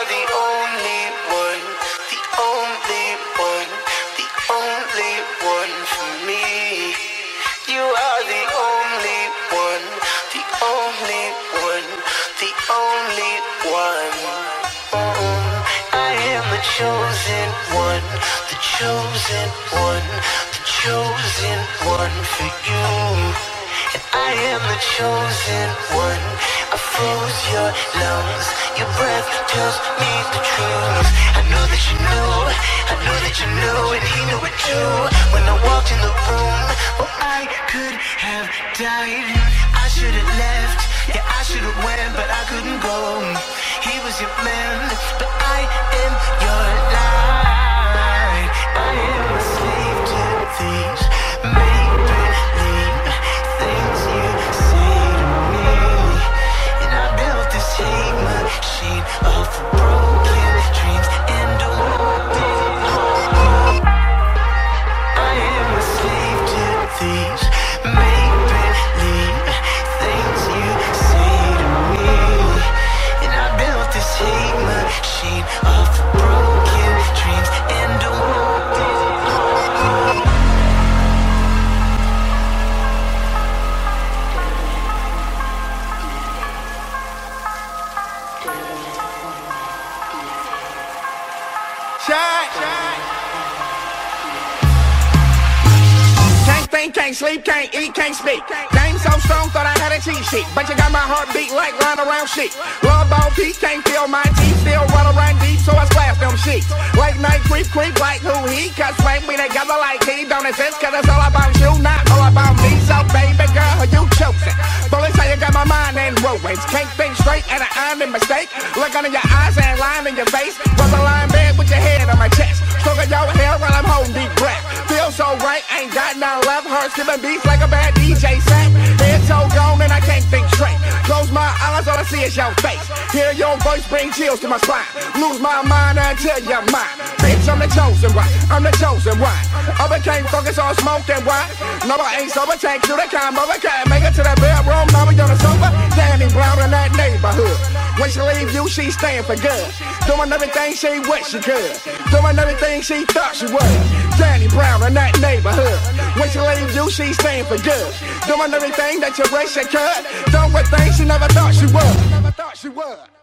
Are the only one, the only one, the only one for me. You are the only one, the only one, the only one. I am the chosen one, the chosen one, the chosen one for you. And I am the chosen one. I froze your lungs. Your breath tells me the truth. I know that you knew. I know that you knew, and he knew it too. When I walked in the room, oh, I could have died. I should have left. Yeah, I should have went, but I couldn't go. He was your man, but think, can't sleep, can't eat, can't speak. Game so strong, thought I had a cheat sheet. But you got my heart beat like run around sheep. Love ball Pete, can't feel my teeth. Still run around deep, so I splash them sheets. Late night creep, creep like who he. Cause when we together like he don't exist. Cause it's all about you, not all about me. So in. Can't think straight and I'm in mistake. Look under your eyes and line in your face. Was a lying bed with your head on my chest. Stroking your hair while I'm holding deep breath. Feel so right, ain't got no love heart skipping beats like a bad DJ set. Head so gone and I can't think straight. Close my eyes, all I see is your face. Hear your voice bring chills to my spine. Lose my mind until you're mine. Bitch, I'm the chosen one. I'm the chosen one. I became focused on smoking wine. I ain't sober. Take to the combo. I can't make it to the bedroom. We on the sofa. Danny Brown in that neighborhood. When she leave you, she staying for good. Doing everything she wish she could. Doing everything she thought she would. Danny Brown in that neighborhood. When she leave you, she staying for good. Doing everything that you wish she could. Doing things she never thought she would. Never thought she would.